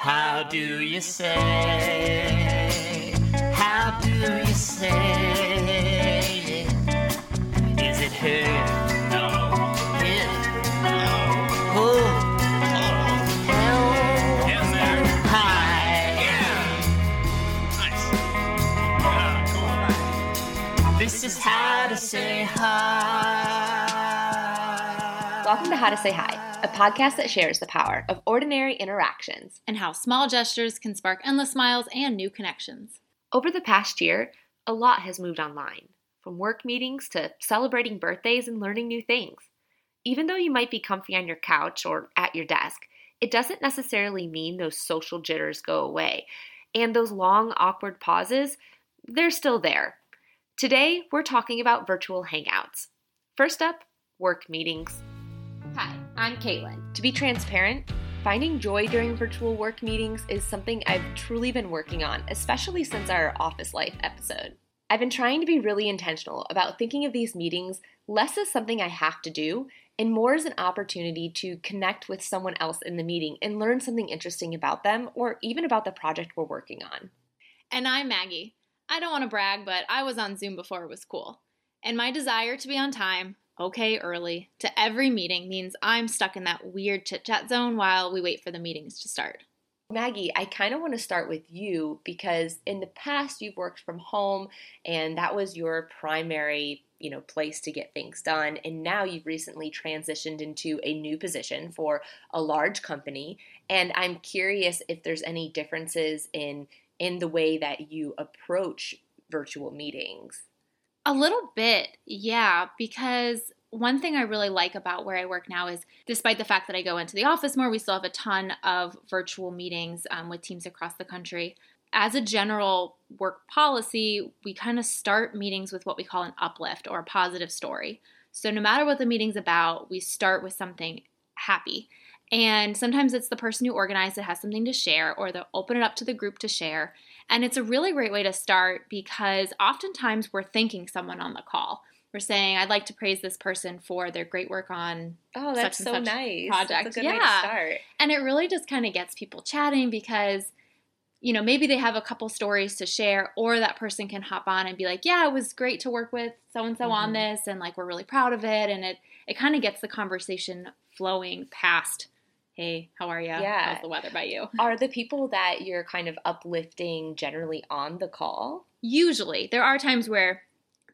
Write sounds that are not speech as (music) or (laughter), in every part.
How do you say? How do you say? Is it her? No. Him? No. Who? Hell? Yes, sir. Hi. Nice. Yeah, cool. This is how to say hi. Welcome to How to Say Hi, a podcast that shares the power of ordinary interactions. and how small gestures can spark endless smiles and new connections. Over the past year, a lot has moved online, from work meetings to celebrating birthdays and learning new things. Even though you might be comfy on your couch or at your desk, it doesn't necessarily mean those social jitters go away. And those long, awkward pauses, they're still there. Today, we're talking about virtual hangouts. First up, work meetings. I'm Caitlin. To be transparent, finding joy during virtual work meetings is something I've truly been working on, especially since our office life episode. I've been trying to be really intentional about thinking of these meetings less as something I have to do and more as an opportunity to connect with someone else in the meeting and learn something interesting about them or even about the project we're working on. And I'm Maggie. I don't want to brag, but I was on Zoom before it was cool. And my desire to be on time, okay early, to every meeting means I'm stuck in that weird chit chat zone while we wait for the meetings to start. Maggie, I kind of want to start with you because in the past you've worked from home and that was your primary, you know, place to get things done and now you've recently transitioned into a new position for a large company and I'm curious if there's any differences in in the way that you approach virtual meetings. A little bit, yeah, because one thing I really like about where I work now is despite the fact that I go into the office more, we still have a ton of virtual meetings um, with teams across the country. As a general work policy, we kind of start meetings with what we call an uplift or a positive story. So, no matter what the meeting's about, we start with something happy. And sometimes it's the person who organized it has something to share, or they'll open it up to the group to share. And it's a really great way to start because oftentimes we're thanking someone on the call. We're saying, I'd like to praise this person for their great work on, Oh, that's so nice. project. That's a good way to Yeah. start. and it really just kind of gets people chatting because, you know, maybe they have a couple stories to share, or that person can hop on and be like, Yeah, it was great to work with so and so on Mhm. this, and like we're really proud of it. And it, it kind of gets the conversation flowing past, Hey, how are you? Yeah. How's the weather by you? Are the people that you're kind of uplifting generally on the call? usually there are times where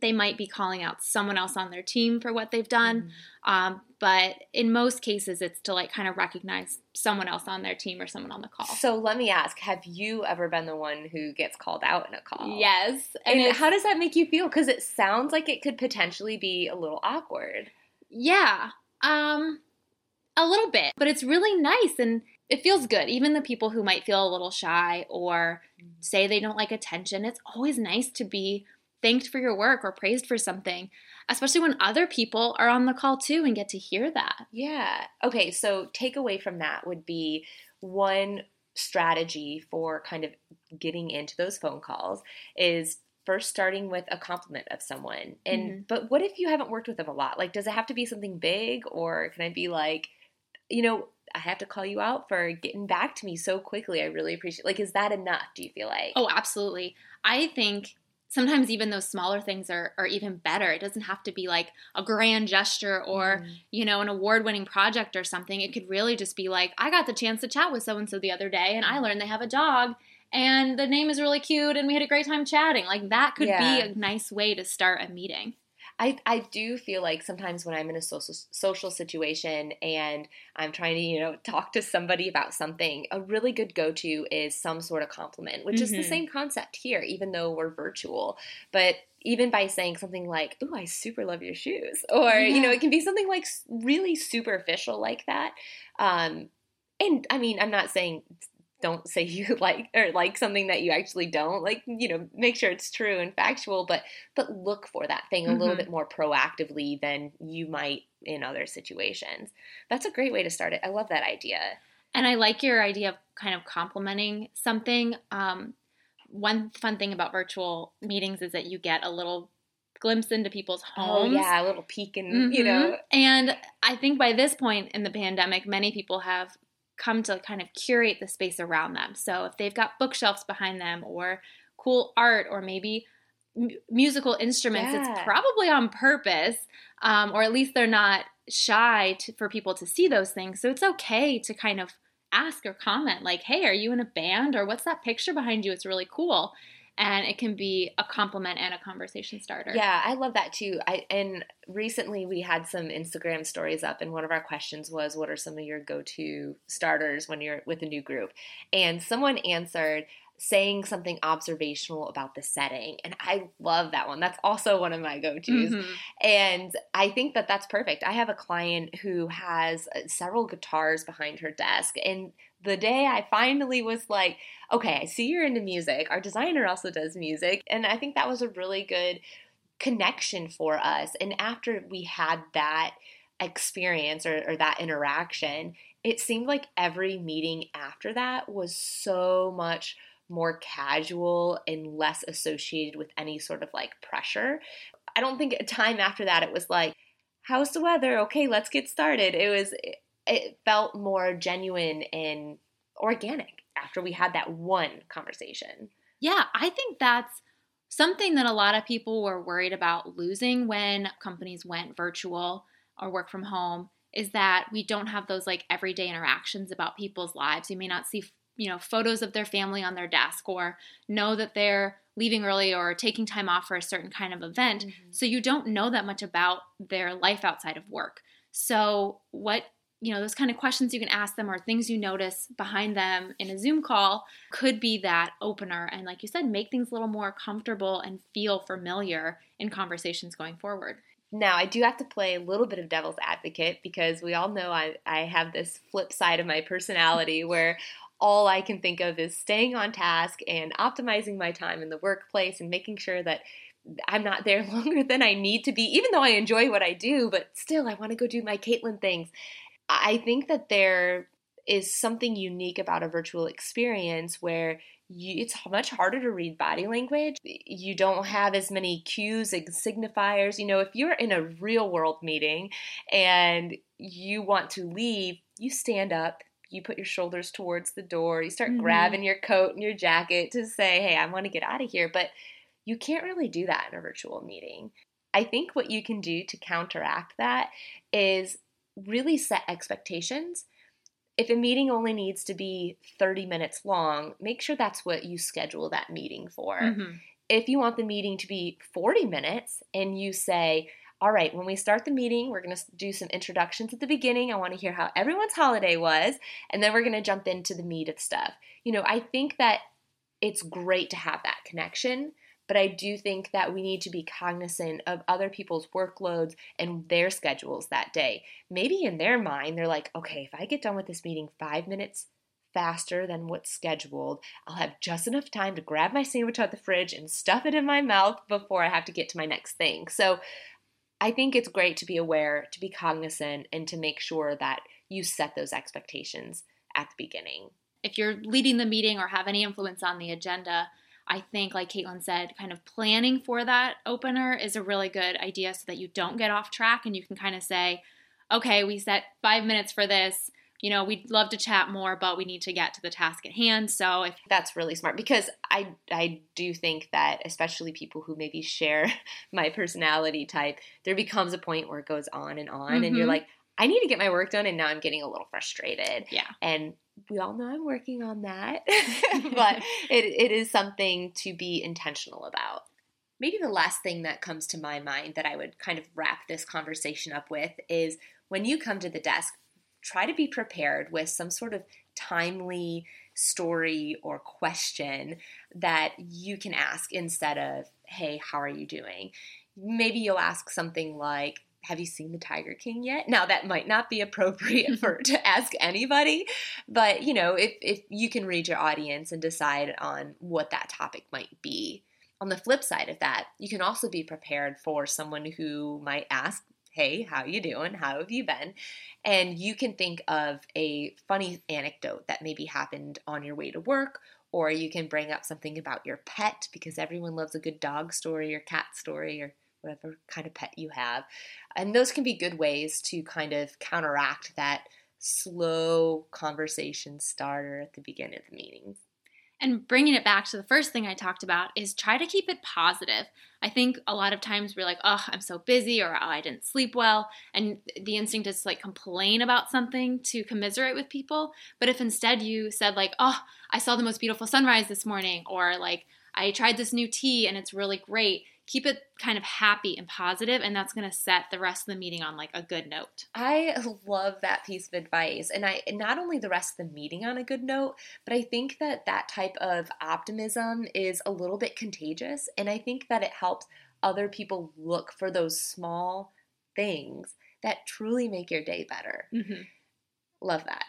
they might be calling out someone else on their team for what they've done um, but in most cases it's to like kind of recognize someone else on their team or someone on the call So let me ask: Have you ever been the one who gets called out in a call? yes And, it's- how does that make you feel? Because it sounds like it could potentially be a little awkward. yeah um a little bit but it's really nice and it feels good even the people who might feel a little shy or say they don't like attention it's always nice to be thanked for your work or praised for something especially when other people are on the call too and get to hear that Yeah. Okay. So takeaway from that would be one strategy for kind of getting into those phone calls is first starting with a compliment of someone. And Mhm. but what if you haven't worked with them a lot? Like, does it have to be something big, or can I be like, you know? I have to call you out for getting back to me so quickly. I really appreciate. Like, is that enough? Do you feel like? Oh, absolutely. I think sometimes even those smaller things are, are even better. It doesn't have to be like a grand gesture or, Mhm. you know, an award winning project or something. It could really just be like, I got the chance to chat with so and so the other day and I learned they have a dog and the name is really cute and we had a great time chatting. Like that could Yeah. be a nice way to start a meeting. I, I do feel like sometimes when I'm in a social social situation and I'm trying to you know talk to somebody about something, a really good go to is some sort of compliment, which is the Mhm. same concept here, even though we're virtual. But even by saying something like, "Ooh, I super love your shoes," or you know, it can be something like really superficial like that. Um, and I mean, I'm not saying don't say (laughs) you like or like something that you actually don't like you know make sure it's true and factual but but look for that thing a little Mhm. bit more proactively than you might in other situations that's a great way to start it i love that idea And I like your idea of kind of complimenting something. Um, one fun thing about virtual meetings is that you get a little glimpse into people's homes. oh yeah a little peek and you know. And I think by this point in the pandemic, many people have come to kind of curate the space around them. So if they've got bookshelves behind them or cool art or maybe m- musical instruments, Yeah. it's probably on purpose, um, or at least they're not shy to, for people to see those things. So it's okay to kind of ask or comment like, "Hey, are you in a band?" or "What's that picture behind you? It's really cool." And it can be a compliment and a conversation starter. Yeah, I love that too. I and recently we had some Instagram stories up, and one of our questions was, "What are some of your go-to starters when you're with a new group?" And someone answered saying something observational about the setting, and I love that one. That's also one of my go-tos. Mhm. And I think that that's perfect. I have a client who has uh, several guitars behind her desk. And the day I finally was like, okay, I see you're into music. Our designer also does music. And I think that was a really good connection for us. And after we had that experience or, or that interaction, it seemed like every meeting after that was so much more casual and less associated with any sort of like pressure. I don't think a time after that it was like, how's the weather? Okay, let's get started. It was, it felt more genuine and organic after we had that one conversation. Yeah, I think that's something that a lot of people were worried about losing when companies went virtual or work from home is that we don't have those like everyday interactions about people's lives. You may not see, you know, photos of their family on their desk or know that they're leaving early or taking time off for a certain kind of event. Mm-hmm. So you don't know that much about their life outside of work. So what you know, those kind of questions you can ask them or things you notice behind them in a Zoom call could be that opener. And like you said, make things a little more comfortable and feel familiar in conversations going forward. Now, I do have to play a little bit of devil's advocate because we all know I, I have this flip side of my personality (laughs) where all I can think of is staying on task and optimizing my time in the workplace and making sure that I'm not there (laughs) longer than I need to be, even though I enjoy what I do, but still I want to go do my Caitlin things. I think that there is something unique about a virtual experience where you, it's much harder to read body language. You don't have as many cues and signifiers. You know, if you're in a real world meeting and you want to leave, you stand up, you put your shoulders towards the door, you start Mhm. grabbing your coat and your jacket to say, hey, I want to get out of here. But you can't really do that in a virtual meeting. I think what you can do to counteract that is really set expectations. If a meeting only needs to be 30 minutes long, make sure that's what you schedule that meeting for. Mhm. If you want the meeting to be 40 minutes and you say, all right, when we start the meeting, we're going to do some introductions at the beginning. I want to hear how everyone's holiday was, and then we're going to jump into the meat of stuff. You know, I think that it's great to have that connection, but I do think that we need to be cognizant of other people's workloads and their schedules that day. Maybe in their mind, they're like, okay, if I get done with this meeting five minutes faster than what's scheduled, I'll have just enough time to grab my sandwich out the fridge and stuff it in my mouth before I have to get to my next thing. So I think it's great to be aware, to be cognizant, and to make sure that you set those expectations at the beginning. If you're leading the meeting or have any influence on the agenda, I think, like Caitlin said, kind of planning for that opener is a really good idea so that you don't get off track and you can kind of say, okay, we set five minutes for this. You know, we'd love to chat more, but we need to get to the task at hand. So if That's really smart because I I do think that especially people who maybe share (laughs) my personality type, there becomes a point where it goes on and on and you're Mhm. like, I need to get my work done and now I'm getting a little frustrated. Yeah. And we all know I'm working on that. (laughs) (laughs) but it, it is something to be intentional about. Maybe the last thing that comes to my mind that I would kind of wrap this conversation up with is when you come to the desk, try to be prepared with some sort of timely story or question that you can ask instead of, hey, how are you doing? Maybe you'll ask something like, have you seen the Tiger King yet? Now that might not be appropriate (laughs) for to ask anybody, but you know, if if you can read your audience and decide on what that topic might be. On the flip side of that, you can also be prepared for someone who might ask, "Hey, how you doing? How have you been?" And you can think of a funny anecdote that maybe happened on your way to work or you can bring up something about your pet because everyone loves a good dog story or cat story or whatever kind of pet you have. And those can be good ways to kind of counteract that slow conversation starter at the beginning of the meeting. And bringing it back to the first thing I talked about is try to keep it positive. I think a lot of times we're like, oh, I'm so busy or oh, I didn't sleep well. And the instinct is to like complain about something to commiserate with people. But if instead you said, like, oh, I saw the most beautiful sunrise this morning, or like, I tried this new tea and it's really great, keep it kind of happy and positive and that's going to set the rest of the meeting on like a good note i love that piece of advice and i not only the rest of the meeting on a good note but i think that that type of optimism is a little bit contagious and i think that it helps other people look for those small things that truly make your day better mm-hmm. love that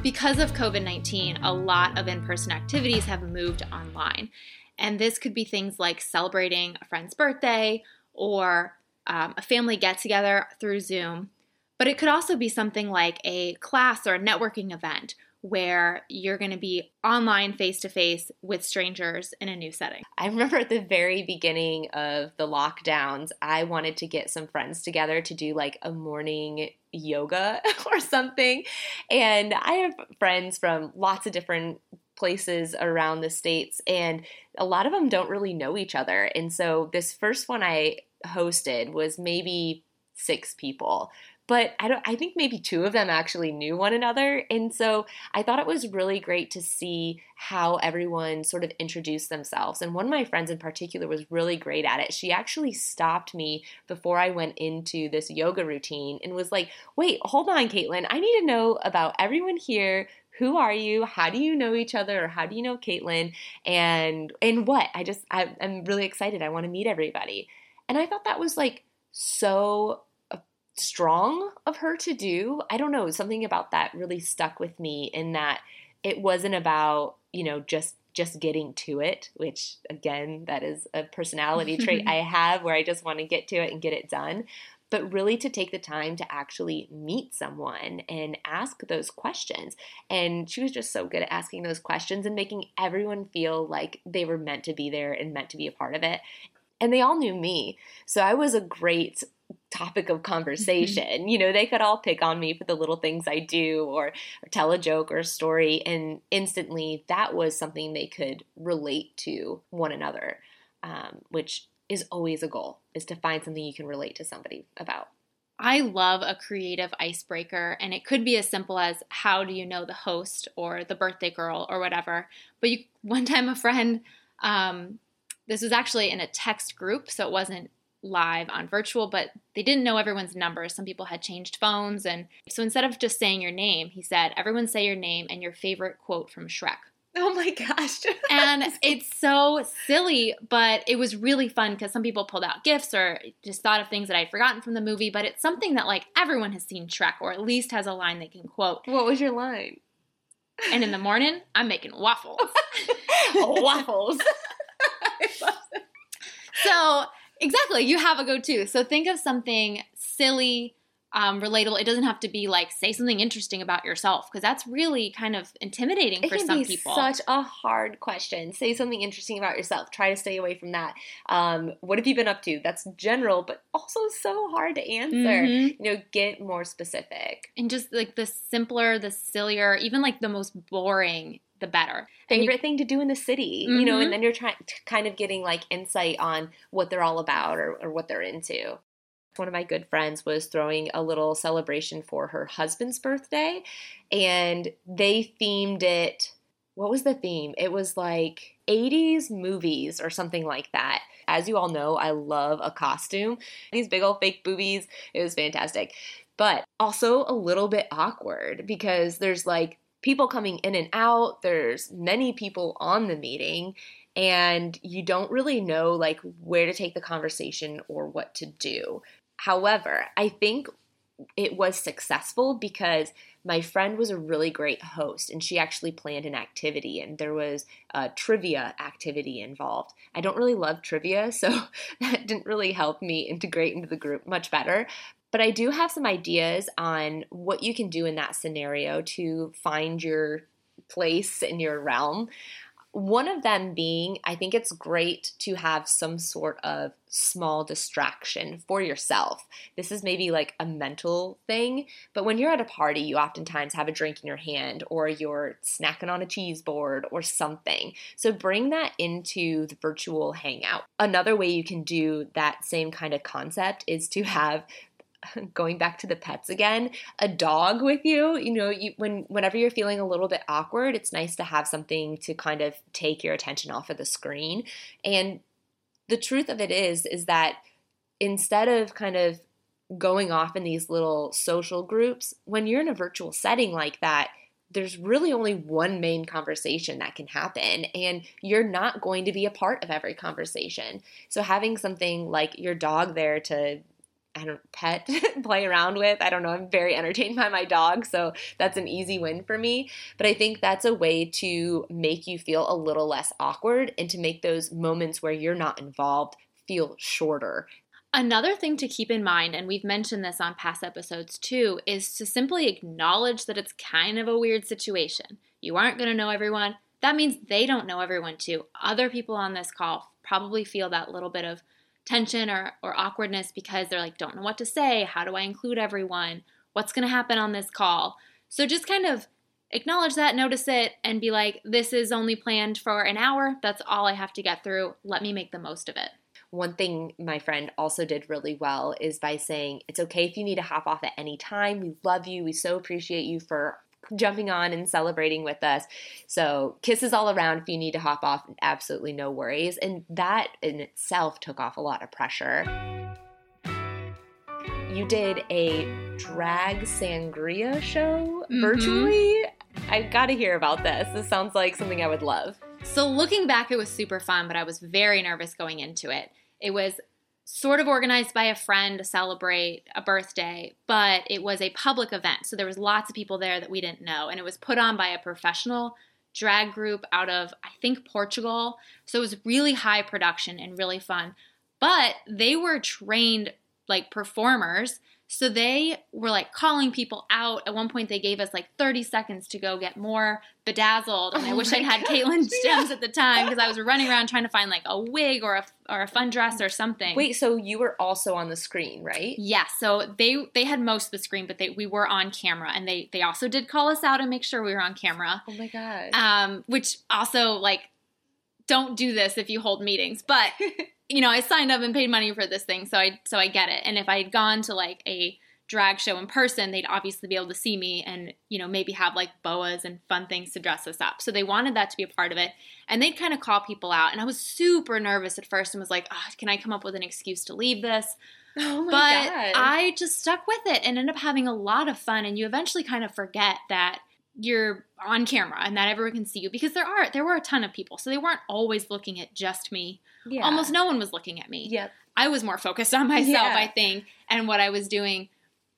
because of COVID 19, a lot of in person activities have moved online. And this could be things like celebrating a friend's birthday or um, a family get together through Zoom. But it could also be something like a class or a networking event where you're going to be online face to face with strangers in a new setting. I remember at the very beginning of the lockdowns, I wanted to get some friends together to do like a morning yoga (laughs) or something. And I have friends from lots of different places around the states and a lot of them don't really know each other. And so this first one i hosted was maybe six people. But I don't I think maybe two of them actually knew one another. And so I thought it was really great to see how everyone sort of introduced themselves. And one of my friends in particular was really great at it. She actually stopped me before I went into this yoga routine and was like, "Wait, hold on, Caitlin. I need to know about everyone here who are you? How do you know each other? Or how do you know Caitlin? And and what? I just I, I'm really excited. I want to meet everybody. And I thought that was like so uh, strong of her to do. I don't know, something about that really stuck with me in that it wasn't about, you know, just just getting to it, which again, that is a personality trait (laughs) I have where I just want to get to it and get it done but really to take the time to actually meet someone and ask those questions. And she was just so good at asking those questions and making everyone feel like they were meant to be there and meant to be a part of it. And they all knew me. So I was a great topic of conversation. you know, they could all pick on me for the little things I do or, or, tell a joke or a story, and instantly that was something they could relate to one another, um, which is always a goal is to find something you can relate to somebody about. I love a creative icebreaker, and it could be as simple as how do you know the host or the birthday girl or whatever. But you, (laughs) one time, a friend, um, this was actually in a text group, so it wasn't live on virtual, but they didn't know everyone's numbers. Some people had changed phones, and so instead of just saying your name, he said, "Everyone say your name and your favorite quote from Shrek." (laughs) Oh my gosh. (laughs) and it's so silly, but it was really fun because some people pulled out gifts or just thought of things that I'd forgotten from the movie, but it's something that like everyone has seen Shrek or at least has a line they can quote. What was your line? And in the morning, I'm making waffles. (laughs) Oh, waffles. so, exactly, you have a go to. So, think of something silly um, relatable. It doesn't have to be like say something interesting about yourself because that's really kind of intimidating it for some people. Such a hard question. Say something interesting about yourself. Try to stay away from that. Um, what have you been up to? That's general, but also so hard to answer. Mm-hmm. You know, get more specific. And just like the simpler, the sillier, even like the most boring the better. Favorite you, thing to do in the city, mm-hmm. you know, and mm-hmm. then you're trying kind of getting like insight on what they're all about or, or what they're into one of my good friends was throwing a little celebration for her husband's birthday, and they themed it. What was the theme? It was like 80s movies or something like that. As you all know, I love a costume. These big old fake boobies, it was fantastic. But also a little bit awkward because there's like people coming in and out, there's many people on the meeting, and you don't really know like where to take the conversation or what to do. However, I think it was successful because my friend was a really great host and she actually planned an activity and there was a trivia activity involved. I don't really love trivia, (laughs) so that didn't really help me integrate into the group much better. But I do have some ideas on what you can do in that scenario to find your place in your realm. One of them being, I think it's great to have some sort of small distraction for yourself. This is maybe like a mental thing, but when you're at a party, you oftentimes have a drink in your hand or you're snacking on a cheese board or something. So bring that into the virtual hangout. Another way you can do that same kind of concept is to (laughs) have (laughs) going back to the pets again, a dog with you. You know, you when whenever you're feeling a little bit awkward, it's nice to have something to kind of take your attention off of the screen. And the truth of it is is that instead of kind of going off in these little social groups, when you're in a virtual setting like that, there's really only one main conversation that can happen, and you're not going to be a part of every conversation. So, having something like your dog there to I don't pet (laughs) play around with. I don't know. I'm very entertained by my dog, so that's an easy win for me. But I think that's a way to make you feel a little less awkward and to make those moments where you're not involved feel shorter. Another thing to keep in mind, and we've mentioned this on past episodes too, is to simply acknowledge that it's kind of a weird situation. You aren't going to know everyone. That means they don't know everyone too. Other people on this call probably feel that little bit of tension or, or awkwardness because they're like, don't know what to say. How do I include everyone? What's going to happen on this call? So just kind of acknowledge that, notice it, and be like, this is only planned for an hour. That's all I have to get through. Let me make the most of it. One thing my friend also did really well is by saying, It's okay if you need to hop off at any time. We love you. We so appreciate you for jumping on and celebrating with us. So, kisses all around if you need to hop off, absolutely no worries. And that in itself took off a lot of pressure. You did a drag sangria show Mhm. virtually. I've gotta hear about this. This sounds like something I would love. So looking back, it was super fun, but I was very nervous going into it. It was sort of organized by a friend to celebrate a birthday, but it was a public event. So there was lots of people there that we didn't know, and it was put on by a professional drag group out of I think Portugal. So it was really high production and really fun. But they were trained like performers. So they were like calling people out. At one point, they gave us like 30 seconds to go get more bedazzled. And I Oh wish I'd had God. Caitlin's (laughs) Yeah. gems at the time because I was running around trying to find like a wig or a, or a fun dress or something. Wait, so you were also on the screen, right? Yeah, so they they had most of the screen, but they we were on camera, and they they also did call us out and make sure we were on camera. Oh my god. Um, which also like, don't do this if you hold meetings. But (laughs) you know, I signed up and paid money for this thing, so I so I get it. And if I had gone to like a drag show in person, they'd obviously be able to see me and you know maybe have like boas and fun things to dress us up. So they wanted that to be a part of it, and they'd kind of call people out. And I was super nervous at first and was like, oh, can I come up with an excuse to leave this? (laughs) oh my but god. I just stuck with it and ended up having a lot of fun. And you eventually kind of forget that you're on camera and that everyone can see you because there are there were a ton of people, so they weren't always looking at just me. yeah. Almost no one was looking at me. Yep. I was more focused on myself, Yeah. I think, and what I was doing.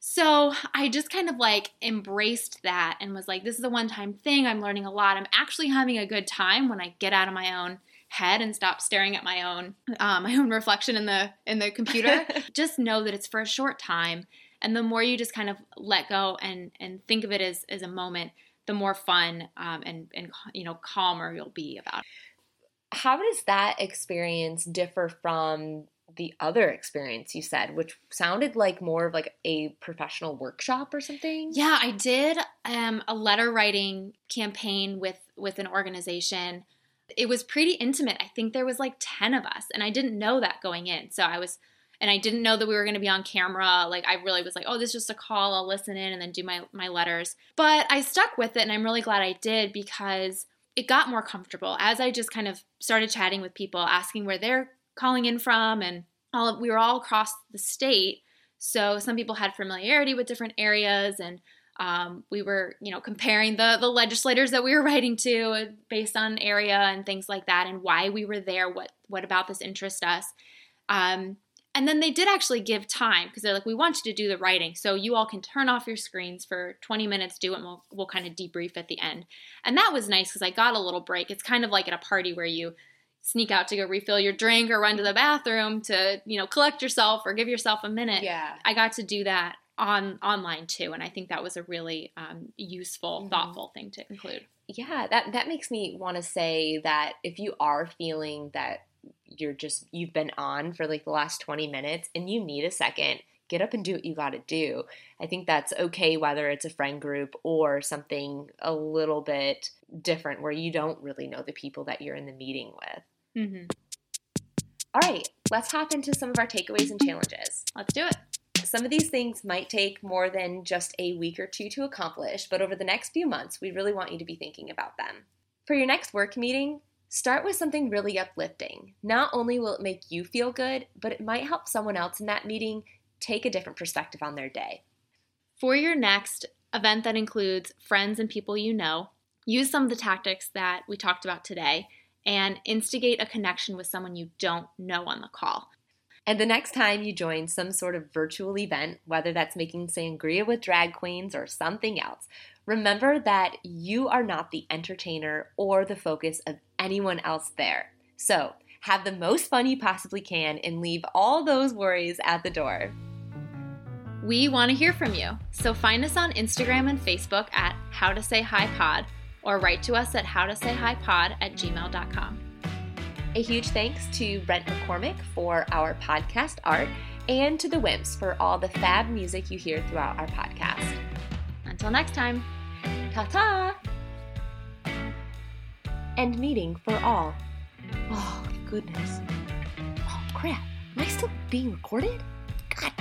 So I just kind of like embraced that and was like, this is a one time thing. I'm learning a lot. I'm actually having a good time when I get out of my own head and stop staring at my own um, my own reflection in the in the computer. (laughs) just know that it's for a short time, and the more you just kind of let go and and think of it as as a moment, the more fun um, and and you know calmer you'll be about it. How does that experience differ from the other experience you said, which sounded like more of like a professional workshop or something? Yeah, I did um, a letter writing campaign with with an organization. It was pretty intimate. I think there was like ten of us, and I didn't know that going in. So I was, and I didn't know that we were going to be on camera. Like I really was like, oh, this is just a call. I'll listen in and then do my my letters. But I stuck with it, and I'm really glad I did because it got more comfortable as I just kind of started chatting with people, asking where they're calling in from, and all of, we were all across the state. So some people had familiarity with different areas, and um, we were, you know, comparing the the legislators that we were (laughs) writing to based on area and things like that, and why we were there. What what about this interest us? Um, and then they did actually give time because they're like, we want you to do the writing, so you all can turn off your screens for 20 minutes, do it, and we'll we'll kind of debrief at the end. And that was nice because I got a little break. It's kind of like at a party where you sneak out to go refill your drink or run to the bathroom to you know collect yourself or give yourself a minute. Yeah. I got to do that on online too, and I think that was a really um, useful, Mhm. thoughtful thing to include. Yeah, that that makes me want to say that if you are feeling that you're just you've been on for like the last 20 minutes and you need a second, get up and do what you got to do. I think that's okay whether it's a friend group or something a little bit different where you don't really know the people that you're in the meeting with. Mm-hmm. All right, let's hop into some of our takeaways and challenges. Let's do it. Some of these things might take more than just a week or two to accomplish, but over the next few months, we really want you to be thinking about them. For your next work meeting, start with something really uplifting. Not only will it make you feel good, but it might help someone else in that meeting take a different perspective on their day. For your next event that includes friends and people you know, use some of the tactics that we talked about today and instigate a connection with someone you don't know on the call. And the next time you join some sort of virtual event, whether that's making sangria with drag queens or something else, remember that you are not the entertainer or the focus of anyone else there. So, have the most fun you possibly can and leave all those worries at the door. We want to hear from you, so find us on Instagram and Facebook at How to Say Hi Pod or write to us at howtosayhipod at gmail.com. A huge thanks to Brent McCormick for our podcast art and to the Wimps for all the fab music you hear throughout our podcast. Until next time. Ta ta! End meeting for all. Oh, goodness. Oh, crap. Am I still being recorded? God